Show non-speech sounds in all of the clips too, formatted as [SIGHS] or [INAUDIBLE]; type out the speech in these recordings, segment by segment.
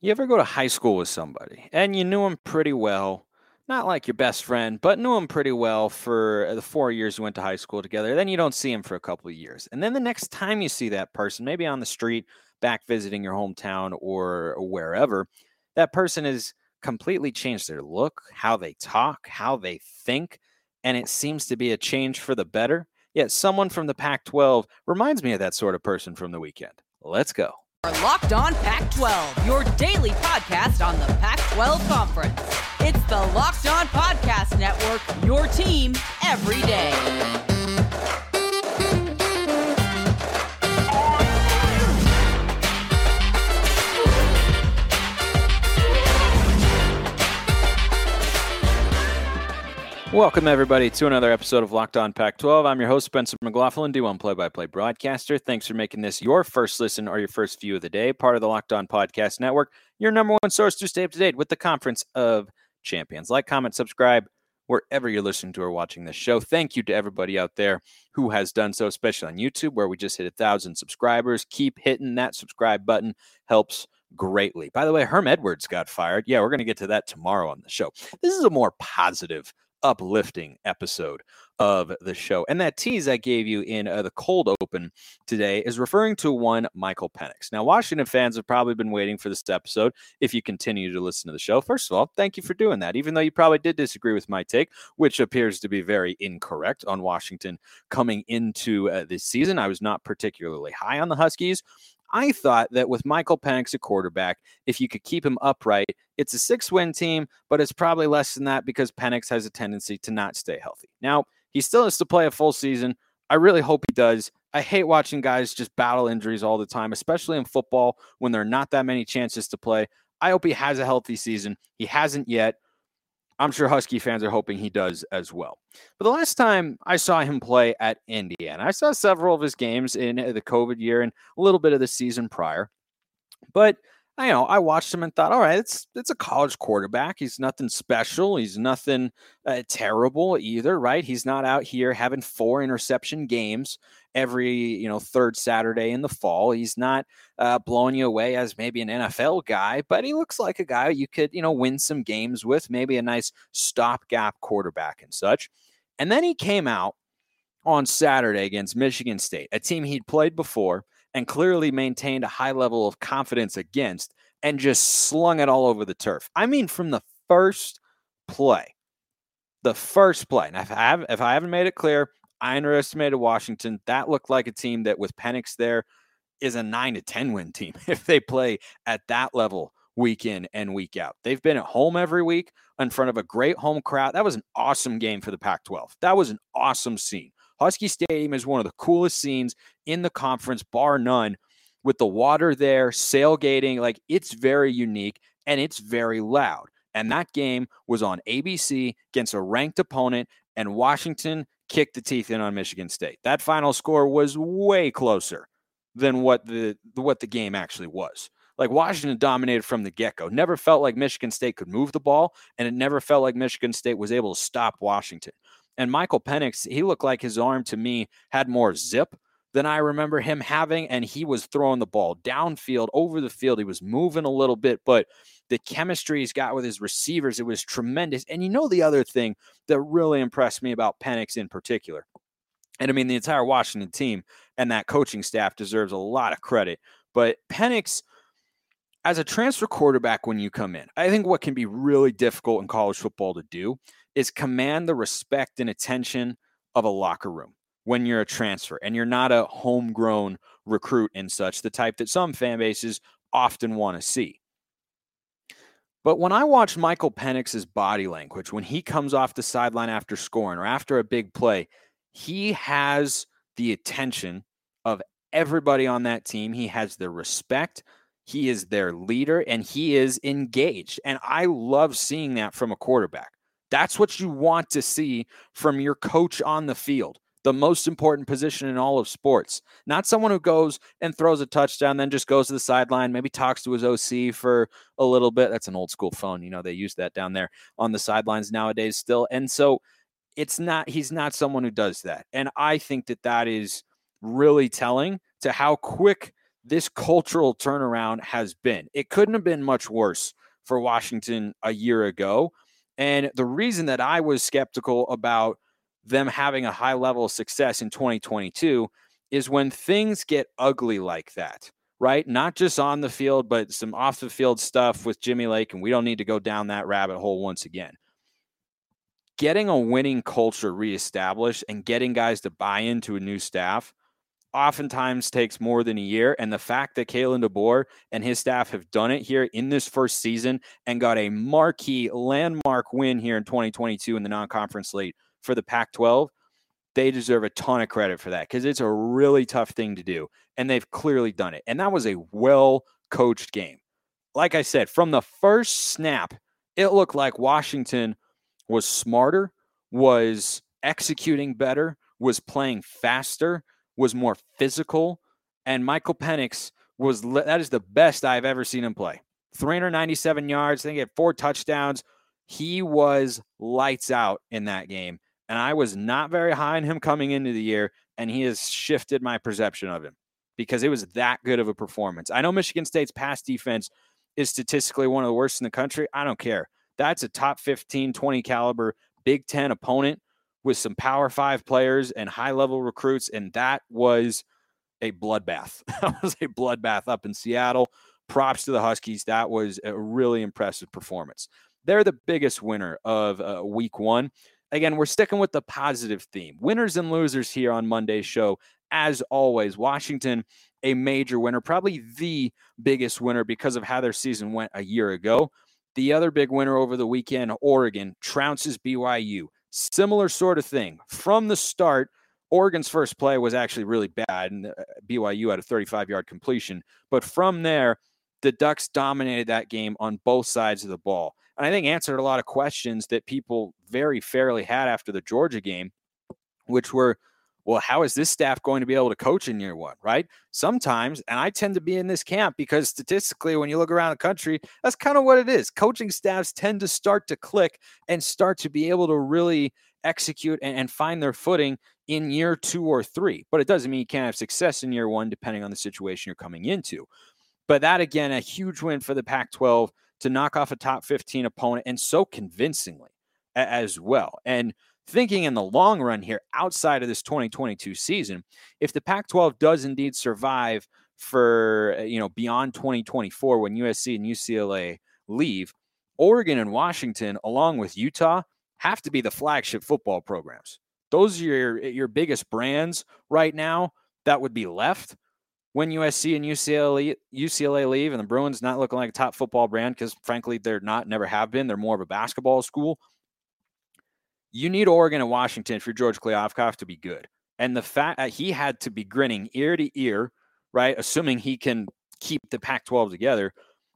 You ever go to high school with somebody and you knew them pretty well? Not like your best friend, but knew them pretty well for the four years you went to high school together. Then you don't see him for a couple of years. And then the next time you see that person, maybe on the street, back visiting your hometown or wherever, that person has completely changed their look, how they talk, how they think. And it seems to be a change for the better. Yet someone from the Pac 12 reminds me of that sort of person from the weekend. Let's go. Locked On Pac 12, your daily podcast on the Pac 12 Conference. It's the Locked On Podcast Network, your team every day. Welcome, everybody, to another episode of Locked On Pac 12. I'm your host, Spencer McLaughlin, D1 play by play broadcaster. Thanks for making this your first listen or your first view of the day, part of the Locked On Podcast Network, your number one source to stay up to date with the Conference of Champions. Like, comment, subscribe wherever you're listening to or watching this show. Thank you to everybody out there who has done so, especially on YouTube, where we just hit a thousand subscribers. Keep hitting that subscribe button, helps greatly. By the way, Herm Edwards got fired. Yeah, we're going to get to that tomorrow on the show. This is a more positive uplifting episode of the show. And that tease I gave you in uh, the cold open today is referring to one Michael Penix. Now, Washington fans have probably been waiting for this episode if you continue to listen to the show. First of all, thank you for doing that, even though you probably did disagree with my take, which appears to be very incorrect on Washington coming into uh, this season. I was not particularly high on the Huskies. I thought that with Michael Penix at quarterback, if you could keep him upright, it's a six win team, but it's probably less than that because Penix has a tendency to not stay healthy. Now, he still has to play a full season. I really hope he does. I hate watching guys just battle injuries all the time, especially in football when there are not that many chances to play. I hope he has a healthy season. He hasn't yet. I'm sure Husky fans are hoping he does as well. But the last time I saw him play at Indiana, I saw several of his games in the COVID year and a little bit of the season prior. But I know I watched him and thought, all right, it's it's a college quarterback. He's nothing special. He's nothing uh, terrible either, right? He's not out here having four interception games every you know third Saturday in the fall. He's not uh, blowing you away as maybe an NFL guy, but he looks like a guy you could you know win some games with, maybe a nice stopgap quarterback and such. And then he came out on Saturday against Michigan State, a team he'd played before and clearly maintained a high level of confidence against and just slung it all over the turf. I mean, from the first play, the first play. And if I, have, if I haven't made it clear, I underestimated Washington. That looked like a team that, with Penix there, is a nine to 10 win team [LAUGHS] if they play at that level week in and week out. They've been at home every week in front of a great home crowd. That was an awesome game for the Pac 12. That was an awesome scene. Husky Stadium is one of the coolest scenes in the conference, bar none, with the water there, sailgating. Like it's very unique and it's very loud. And that game was on ABC against a ranked opponent, and Washington kicked the teeth in on Michigan State. That final score was way closer than what the what the game actually was. Like Washington dominated from the get-go. Never felt like Michigan State could move the ball, and it never felt like Michigan State was able to stop Washington. And Michael Penix, he looked like his arm to me had more zip than I remember him having. And he was throwing the ball downfield, over the field. He was moving a little bit, but the chemistry he's got with his receivers, it was tremendous. And you know, the other thing that really impressed me about Penix in particular, and I mean, the entire Washington team and that coaching staff deserves a lot of credit, but Penix as a transfer quarterback when you come in, I think what can be really difficult in college football to do is command the respect and attention of a locker room when you're a transfer and you're not a homegrown recruit and such, the type that some fan bases often want to see. But when I watch Michael Penix's body language, when he comes off the sideline after scoring or after a big play, he has the attention of everybody on that team. He has the respect. He is their leader and he is engaged. And I love seeing that from a quarterback. That's what you want to see from your coach on the field. The most important position in all of sports. Not someone who goes and throws a touchdown, then just goes to the sideline, maybe talks to his OC for a little bit. That's an old school phone. You know, they use that down there on the sidelines nowadays still. And so it's not, he's not someone who does that. And I think that that is really telling to how quick this cultural turnaround has been. It couldn't have been much worse for Washington a year ago. And the reason that I was skeptical about them having a high level of success in 2022 is when things get ugly like that, right? Not just on the field, but some off the field stuff with Jimmy Lake. And we don't need to go down that rabbit hole once again. Getting a winning culture reestablished and getting guys to buy into a new staff oftentimes takes more than a year. And the fact that Kalen DeBoer and his staff have done it here in this first season and got a marquee landmark win here in 2022 in the non conference slate for the Pac 12, they deserve a ton of credit for that because it's a really tough thing to do. And they've clearly done it. And that was a well coached game. Like I said, from the first snap, it looked like Washington was smarter, was executing better, was playing faster was more physical, and Michael Penix was that is the best I've ever seen him play. 397 yards, I think he had four touchdowns. He was lights out in that game, and I was not very high on him coming into the year, and he has shifted my perception of him because it was that good of a performance. I know Michigan State's pass defense is statistically one of the worst in the country. I don't care. That's a top 15, 20 caliber Big 10 opponent with some Power Five players and high level recruits, and that was a bloodbath. [LAUGHS] that was a bloodbath up in Seattle. Props to the Huskies. That was a really impressive performance. They're the biggest winner of uh, week one. Again, we're sticking with the positive theme. Winners and losers here on Monday's show. As always, Washington, a major winner, probably the biggest winner because of how their season went a year ago. The other big winner over the weekend, Oregon, trounces BYU. Similar sort of thing. From the start, Oregon's first play was actually really bad, and uh, BYU had a 35 yard completion. But from there, the Ducks dominated that game on both sides of the ball. And I think answered a lot of questions that people very fairly had after the Georgia game, which were well, how is this staff going to be able to coach in year one, right? Sometimes, and I tend to be in this camp because statistically, when you look around the country, that's kind of what it is. Coaching staffs tend to start to click and start to be able to really execute and, and find their footing in year two or three. But it doesn't mean you can't have success in year one, depending on the situation you're coming into. But that, again, a huge win for the Pac 12 to knock off a top 15 opponent and so convincingly as well. And thinking in the long run here, outside of this 2022 season, if the Pac 12 does indeed survive for, uh, you know, beyond 2024 when USC and UCLA leave, Oregon and Washington, along with Utah, have to be the flagship football programs. Those are your, your biggest brands right now that would be left when USC and UCLA, UCLA leave and the Bruins not looking like a top football brand because frankly they're not never have been. They're more of a basketball school you need Oregon and Washington for George Kliavkoff to be good. And the fact that he had to be grinning ear to ear, right? Assuming he can keep the Pac 12 together,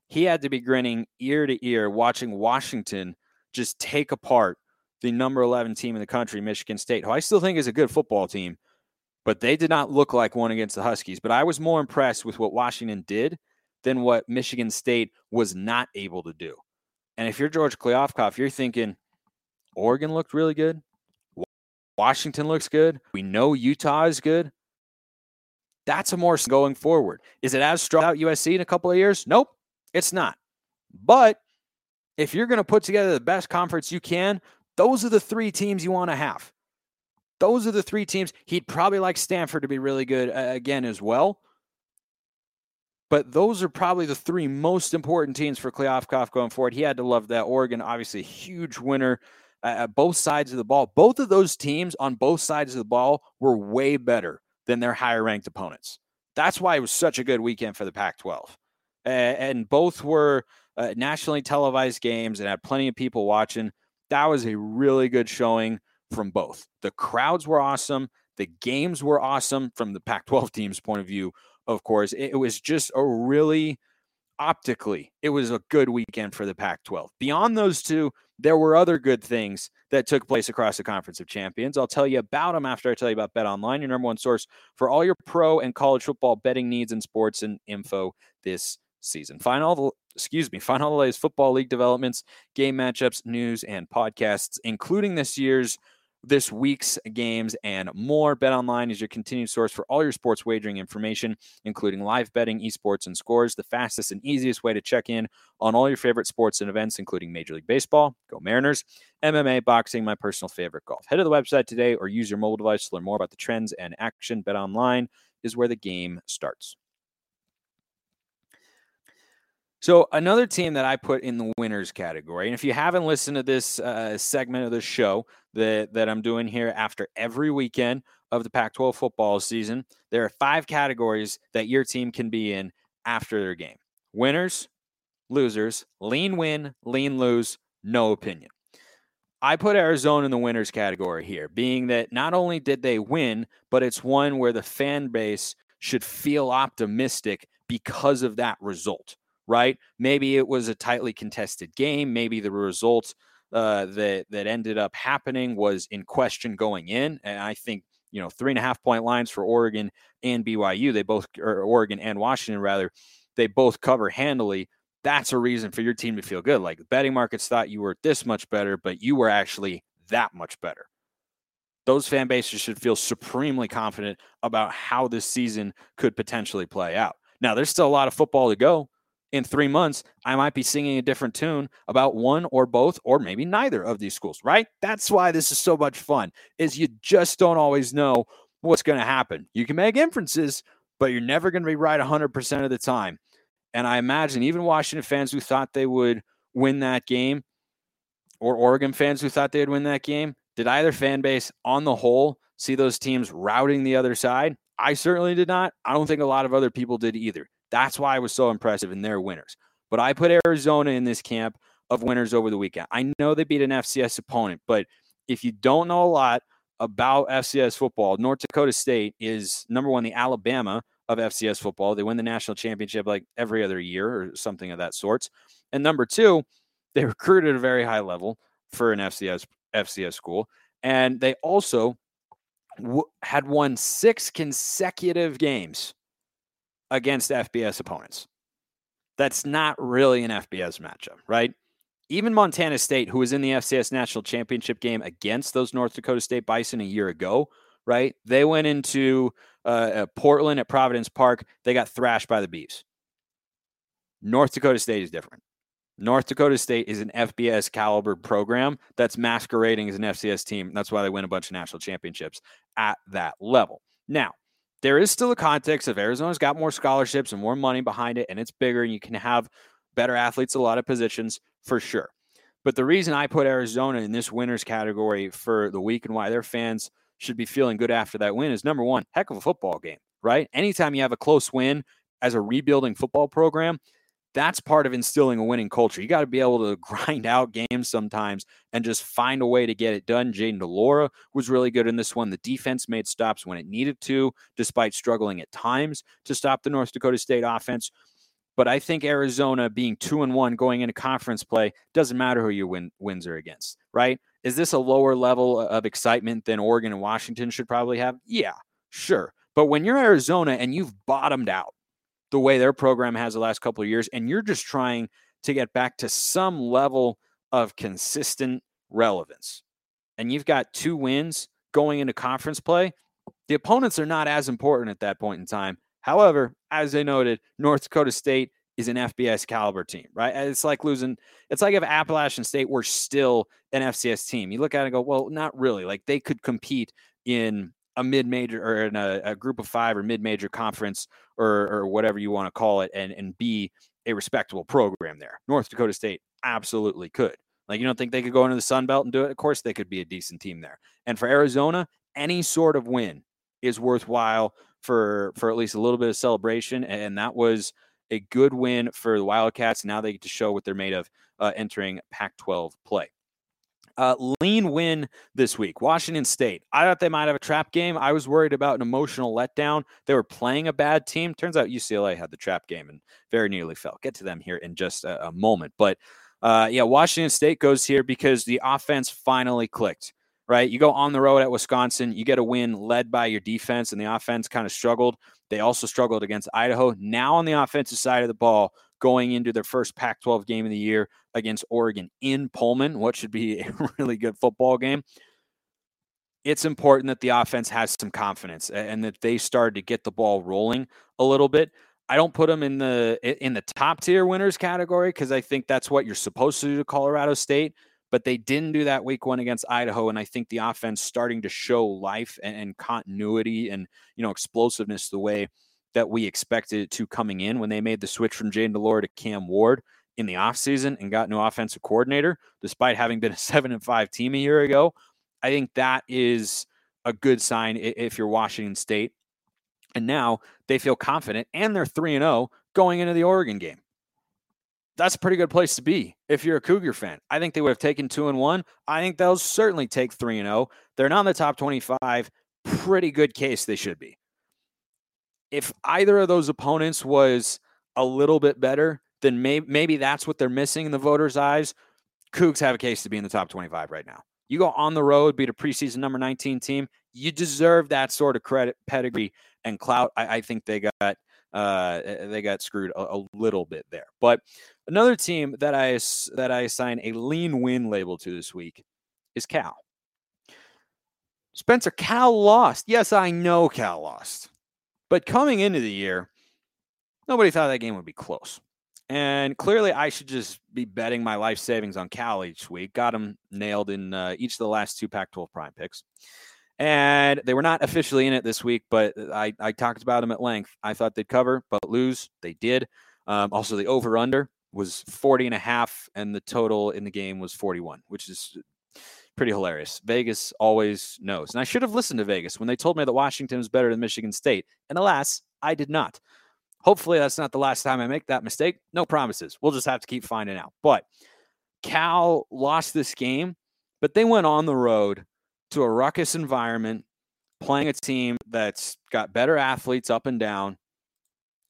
he had to be grinning ear to ear watching Washington just take apart the number 11 team in the country, Michigan State, who I still think is a good football team, but they did not look like one against the Huskies. But I was more impressed with what Washington did than what Michigan State was not able to do. And if you're George Kliavkoff, you're thinking, Oregon looked really good. Washington looks good. We know Utah is good. That's a more going forward. Is it as strong out USC in a couple of years? Nope, it's not. But if you're going to put together the best conference you can, those are the three teams you want to have. Those are the three teams. He'd probably like Stanford to be really good uh, again as well. But those are probably the three most important teams for Kliavkoff going forward. He had to love that. Oregon, obviously, huge winner at both sides of the ball. Both of those teams on both sides of the ball were way better than their higher ranked opponents. That's why it was such a good weekend for the Pac 12. And both were uh, nationally televised games and had plenty of people watching. That was a really good showing from both. The crowds were awesome. The games were awesome from the Pac 12 team's point of view, of course. It was just a really optically, it was a good weekend for the Pac 12. Beyond those two, there were other good things that took place across the Conference of Champions. I'll tell you about them after I tell you about Bet Online, your number one source for all your pro and college football betting needs and sports and info this season. Find all the excuse me, [LAUGHS] find all the latest football league developments, game matchups, news, and podcasts, including this year's this week's games and more. BetOnline is your continued source for all your sports wagering information, including live betting, esports, and scores. The fastest and easiest way to check in on all your favorite sports and events, including Major League Baseball, Go Mariners, MMA, boxing, my personal favorite, golf. Head to the website today or use your mobile device to learn more about the trends and action. BetOnline is where the game starts. So another team that I put in the winners category, and if you haven't listened to this uh, segment of the show that that I'm doing here after every weekend of the Pac-12 football season, there are five categories that your team can be in after their game: winners, losers, lean win, lean lose, no opinion. I put Arizona in the winners category here, being that not only did they win, but it's one where the fan base should feel optimistic because of that result right? Maybe it was a tightly contested game. Maybe the result uh, that that ended up happening was in question going in. And I think you know three and a half point lines for Oregon and BYU. They both or Oregon and Washington rather. They both cover handily. That's a reason for your team to feel good. Like betting markets thought you were this much better, but you were actually that much better. Those fan bases should feel supremely confident about how this season could potentially play out. Now, there's still a lot of football to go in three months, I might be singing a different tune about one or both, or maybe neither of these schools, right? That's why this is so much fun, is you just don't always know what's going to happen. You can make inferences, but you're never going to be right 100% of the time. And I imagine even Washington fans who thought they would win that game, or Oregon fans who thought they'd win that game, did either fan base on the whole see those teams routing the other side? I certainly did not. I don't think a lot of other people did either. That's why I was so impressive, and they're winners. But I put Arizona in this camp of winners over the weekend. I know they beat an FCS opponent, but if you don't know a lot about FCS football, North Dakota State is number one, the Alabama of FCS football. They win the national championship like every other year or something of that sort. And number two, [LAUGHS] they recruit at a very high level for an FCS FCS school, and they also w- had won six consecutive games against FBS opponents. That's not really an FBS matchup, right? Even Montana State, who was in the FCS national championship game against those North Dakota State Bison a year ago, right? They went into uh, uh Portland at Providence Park. They got thrashed by the Beavs. North Dakota State is different. North Dakota State is an FBS caliber program that's masquerading as an FCS team. That's why they win a bunch of national championships at that level. Now, there is still a context of Arizona's got more scholarships and more money behind it, and it's bigger, and you can have better athletes a lot of positions for sure. But the reason I put Arizona in this winners category for the week and why their fans should be feeling good after that win is number one, heck of a football game, right? Anytime you have a close win as a rebuilding football program, that's part of instilling a winning culture. You got to be able to [LAUGHS] grind out games sometimes and just find a way to get it done. Jayden de Laura was really good in this one. The defense made stops when it needed to, despite struggling at times to stop the North Dakota State offense. But I think Arizona being two and one going into conference play doesn't matter who your win, wins are against, right? Is this a lower level of excitement than Oregon and Washington should probably have? Yeah, sure. But when you're Arizona and you've bottomed out, the way their program has the last couple of years, and you're just trying to get back to some level of consistent relevance. And you've got two wins going into conference play. The opponents are not as important at that point in time. However, as they noted, North Dakota State is an FBS caliber team, right? It's like losing, it's like if Appalachian State were still an FCS team. You look at it and go, well, not really. Like they could compete in a mid-major or in a, a group of five or mid-major conference or, or whatever you want to call it and, and be a respectable program there. North Dakota State absolutely could. Like you don't think they could go into the Sun Belt and do it? Of course they could be a decent team there. And for Arizona, any sort of win is worthwhile for for at least a little bit of celebration. And that was a good win for the Wildcats. Now they get to show what they're made of uh, entering Pac-12 play. Uh, lean win this week. Washington State. I thought they might have a trap game. I was worried about an emotional letdown. They were playing a bad team. Turns out UCLA had the trap game and very nearly fell. Get to them here in just a, a moment. But uh, yeah, Washington State goes here because the offense finally clicked. Right, you go on the road at Wisconsin, you get a win led by your defense, and the offense kind of struggled. They also struggled against Idaho. Now on the offensive side of the ball, going into their first Pac 12 game of the year against Oregon in Pullman, what should be [LAUGHS] a really good football game. it's important that the offense has some confidence and that they started to get the ball rolling a little bit. I don't put them in the in the top tier winners category because I think that's what you're supposed to do to Colorado State. But they didn't do that week one against Idaho, and I think the offense starting to show life and, and continuity and you know explosiveness the way that we expected it to coming in when they made the switch from Jayden de Laura to Cam Ward in the offseason and got new offensive coordinator, despite having been a [LAUGHS] seven and five team a year ago. I think that is a good sign if you're Washington State. And now they feel confident and they're 3 and 0 going into the Oregon game. That's a pretty good place to be if you're a Cougar fan. I think they would have taken 2 and 1. I think they'll certainly take 3 and 0. They're not in the top 25. Pretty good case they should be. If either of those opponents was a little bit better, then maybe, maybe that's what they're missing in the voters' eyes. Cougs have a case to be in the top 25 right now. You go on the road, beat a preseason number 19 team. You deserve that sort of credit, pedigree, and clout. I, I think they got uh, they got screwed a, a, little bit there. But another team that I that I assign a lean win label to this week is Cal. Spencer, Cal lost. Yes, I know Cal lost. But coming into the year, nobody thought that game would be close. And clearly, I should just be betting my life savings on Cal each week. Got them nailed in uh, each of the last two Pac 12 prime picks. And they were not officially in it this week, but I, I talked about them at length. I thought they'd cover, but lose. They did. Um, also, the over under was 40 and a half, and the total in the game was 41, which is pretty hilarious. Vegas always knows. And I should have listened to Vegas when they told me that Washington was better than Michigan State. And alas, I did not. Hopefully, that's not the last time I make that mistake. No promises. We'll just have to keep finding out. But Cal lost this game, but they went on the road to a ruckus environment, playing a team that's got better athletes up and down,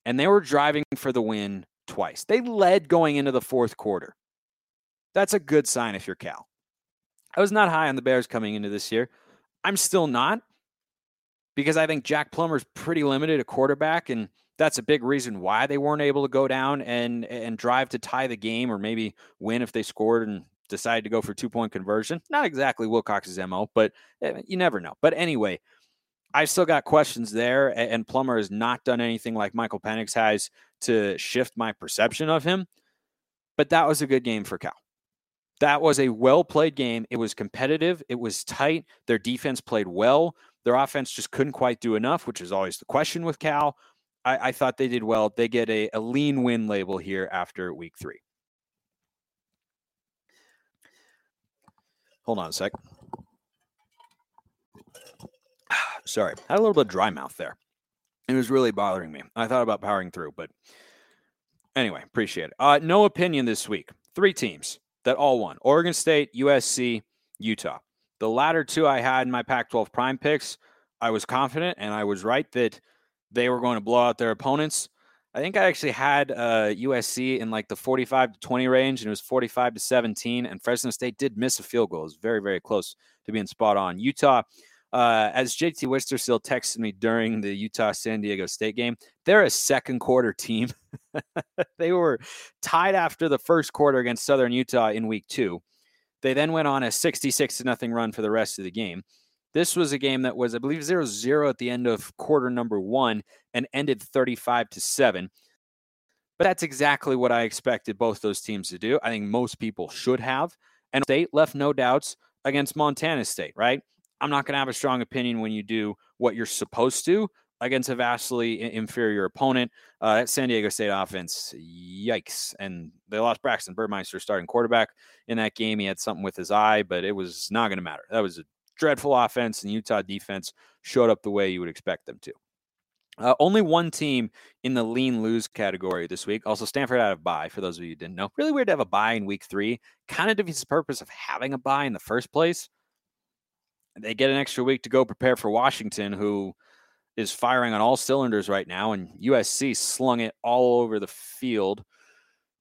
and they were driving for the win twice. They led going into the fourth quarter. That's a good sign if you're Cal. I was not high on the Bears coming into this year. I'm still not because I think Jack Plummer's pretty limited a quarterback and that's a big reason why they weren't able to go down and and drive to tie the game or maybe win if they scored and decided to go for two point conversion. Not exactly Wilcox's mo, but eh, you never know. But anyway, I've still got questions there, and Plummer has not done anything like Michael Penix has to shift my perception of him. But that was a good game for Cal. That was a well played game. It was competitive. It was tight. Their defense played well. Their offense just couldn't quite do enough, which is always the question with Cal. I, I thought they did well. They get a, a lean win label here after week three. Hold on a sec. [SIGHS] Sorry, I had a little bit of dry mouth there. It was really bothering me. I thought about powering through, but anyway, appreciate it. Uh, no opinion this week. Three teams that all won Oregon State, USC, Utah. The latter two I had in my Pac 12 prime picks. I was confident and I was right that they were going to blow out their opponents. I think I actually had uh, USC in like the 45 to 20 range, and it was 45 to 17. And Fresno State did miss a field goal. It was very, very close to being spot on. Utah, uh, as JT Wistersill texted me during the Utah San Diego State game, they're a second quarter team. [LAUGHS] they were tied after the first quarter against Southern Utah in week two. They then went on a 66 to nothing run for the rest of the game. This was a game that was, I believe, 0 0 at the end of quarter number one and ended 35 to 7. But that's exactly what I expected both those teams to do. I think most people should have. And State left no doubts against Montana State, right? I'm not going to have a strong opinion when you do what you're supposed to against a vastly inferior opponent. Uh, that San Diego State offense, yikes. And they lost Braxton Burmeister, starting quarterback in that game. He had something with his eye, but it was not going to matter. That was a dreadful offense, and Utah defense showed up the way you would expect them to. Uh, only one team in the lean lose category this week. Also, Stanford out of bye, for those of you who didn't know. Really weird to have a bye in week three. Kind of defeats the purpose of having a bye in the first place. They get an extra week to go prepare for Washington, who is firing on all cylinders right now, and USC slung it all over the field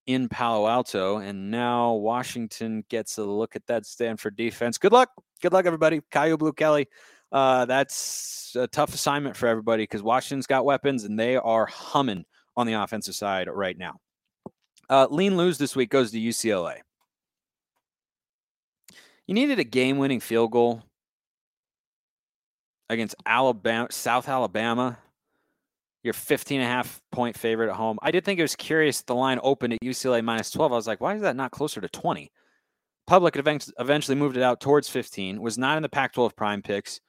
in Palo Alto. And now Washington gets a look at that Stanford defense. Good luck. Good luck, everybody. Kyu Blue Kelly. Uh, that's a tough assignment for everybody because Washington's got weapons and they are humming on the offensive side right now. Uh, lean lose this week goes to UCLA. You needed a game winning field goal against Alabama, South Alabama. You're 15 and a half point favorite at home. I did think it was curious the line opened at UCLA minus 12. I was like, why is that not closer to 20? Public eventually moved it out towards 15. Was not in the Pac-12 prime picks.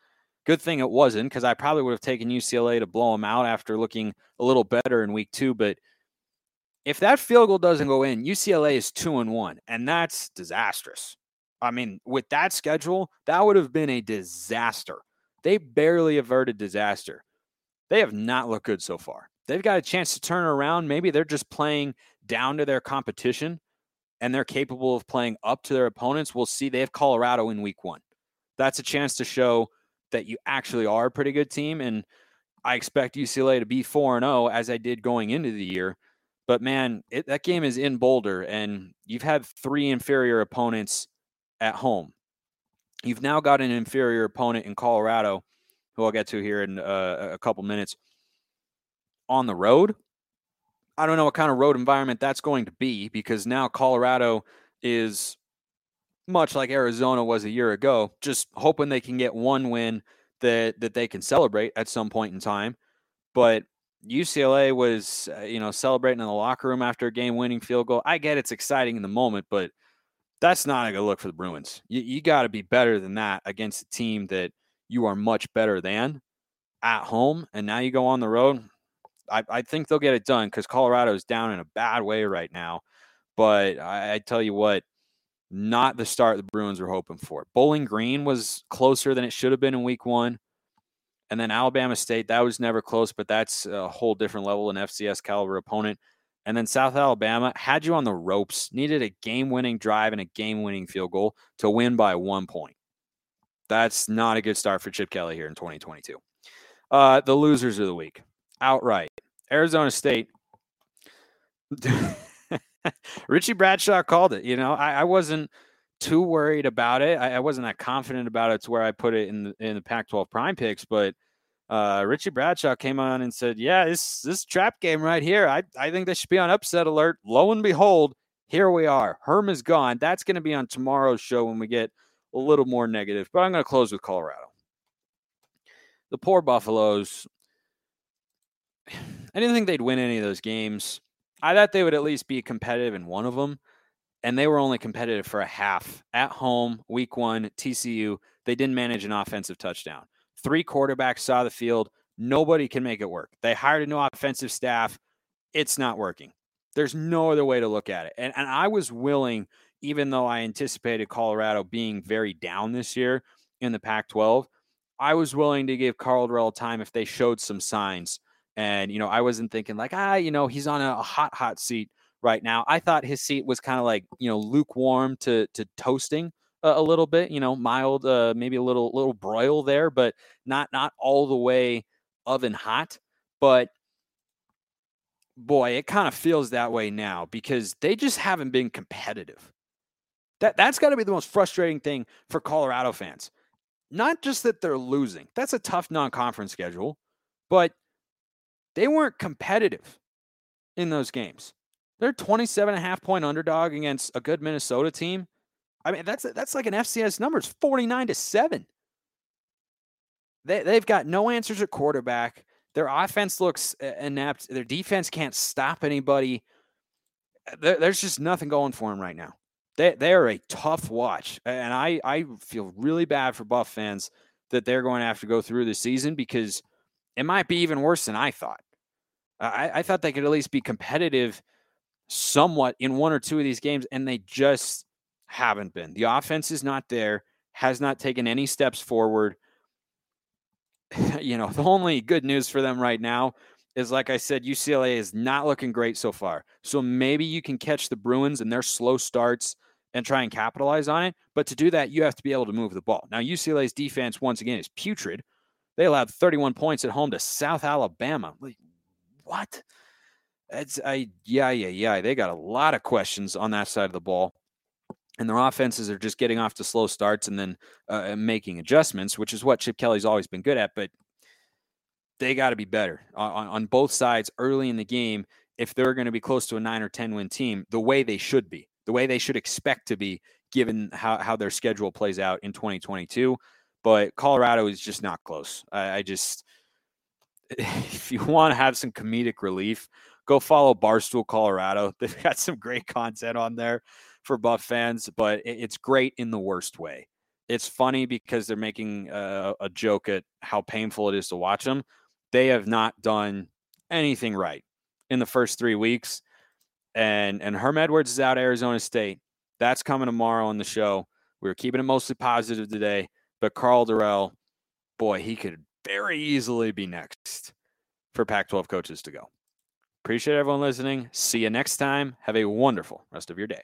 Good thing it wasn't because I probably would have taken UCLA to blow them out after looking a little better in week two. But if that field goal doesn't go in, UCLA is two and one, and that's disastrous. I mean, with that schedule, that would have been a disaster. They barely averted disaster. They have not looked good so far. They've got a chance to turn around. Maybe they're just playing down to their competition and they're capable of playing up to their opponents. We'll see. They have Colorado in week one. That's a chance to show that you actually are a pretty good team. And I expect UCLA to be 4 0 as I did going into the year. But man, it, that game is in Boulder, and you've had three inferior opponents at home. You've now got an inferior opponent in Colorado, who I'll get to here in uh, a couple minutes, on the road. I don't know what kind of road environment that's going to be because now Colorado is much like Arizona was a year ago, just hoping they can get one win that that they can celebrate at some point in time. But UCLA was, uh, you know, celebrating in the locker room after a game-winning field goal. I get it's exciting in the moment, but that's not a good look for the Bruins. You, you got to be better than that against a team that you are much better than at home. And now you go on the road. I, I think they'll get it done because Colorado is down in a bad way right now. But I, I tell you what, not the start the Bruins were hoping for. Bowling Green was closer than it should have been in week one. And then Alabama State, that was never close, but that's a whole different level, an FCS caliber opponent. And then South Alabama had you on the ropes, needed a game winning drive and a game winning field goal to win by one point. That's not a good start for Chip Kelly here in 2022. Uh, the losers of the week, outright. Arizona State. [LAUGHS] Richie Bradshaw called it. You know, I, I wasn't too worried about it. I, I, wasn't that confident about it to where I put it in the, in the Pac-12 prime picks, but uh, Richie Bradshaw came on and said, "Yeah, this this trap game right here. I I think they should be on upset alert." Lo and behold, here we are. Herm is gone. That's going to be on tomorrow's show when we get a little more negative. But I'm going to close with Colorado. The poor Buffaloes. [SIGHS] I didn't think they'd win any of those games. I thought they would at least be competitive in one of them, and they were only competitive for a half at home. Week one, TCU. They didn't manage an offensive touchdown. Three quarterbacks saw the field. Nobody can make it work. They hired a new offensive staff. It's not working. There's no other way to look at it. And, and I was willing, even though I anticipated Colorado being very down this year in the Pac 12, I was willing to give Dorrell time if they showed some signs. And, you know, I wasn't thinking like, ah, you know, he's on a hot, hot seat right now. I thought his seat was kind of like, you know, lukewarm to, to toasting a, a little bit, you know, mild, uh, maybe a little little broil there, but not not all the way oven hot. But boy, it kind of feels that way now because they just haven't been competitive. That that's got to be the most frustrating thing for Colorado fans. Not just that they're losing. That's a tough non-conference schedule, but they weren't competitive in those games. They're 27 and a half point underdog against a good Minnesota team. I mean, that's that's like an FCS number. It's 49 to 7. They, they've got no answers at quarterback. Their offense looks uh, inept. Their defense can't stop anybody. Uh, there, there's just nothing going for them right now. They, they are a tough watch. And I, I feel really bad for Buff fans that they're going to have to go through the season because it might be even worse than I thought. I, I thought they could at least be competitive somewhat in one or two of these games, and they just haven't been. The offense is not there, has not taken any steps forward. [LAUGHS] you know, the only good news for them right now is like I said, UCLA is not looking great so far. So maybe you can catch the Bruins and their slow starts and try and capitalize on it. But to do that, you have to be able to move the ball. Now, UCLA's defense, once again, is putrid. They allowed 31 points at home to South Alabama. Like, what? It's I yeah, yeah, yeah. They got a lot of questions on that side of the ball and their offenses are just getting off to slow starts and then uh, making adjustments, which is what Chip Kelly's always been good at. But they got to be better on, on both sides early in the game if they're going to be close to a nine or 10 win team, the way they should be, the way they should expect to be, given how, how their schedule plays out in 2022. but Colorado is just not close. I, I just, [LAUGHS] if you want to have some comedic relief, go follow Barstool Colorado. They've got some great content on there for Buff fans, but it's great in the worst way. It's funny because they're making a, a joke at how painful it is to watch them. They have not done anything right in the first three weeks. And and Herm Edwards is out Arizona State. That's coming tomorrow on the show. We were keeping it mostly positive today, but Karl Dorrell, boy, he could very easily be next for Pac 12 coaches to go. Appreciate everyone listening. See you next time. Have a wonderful rest of your day.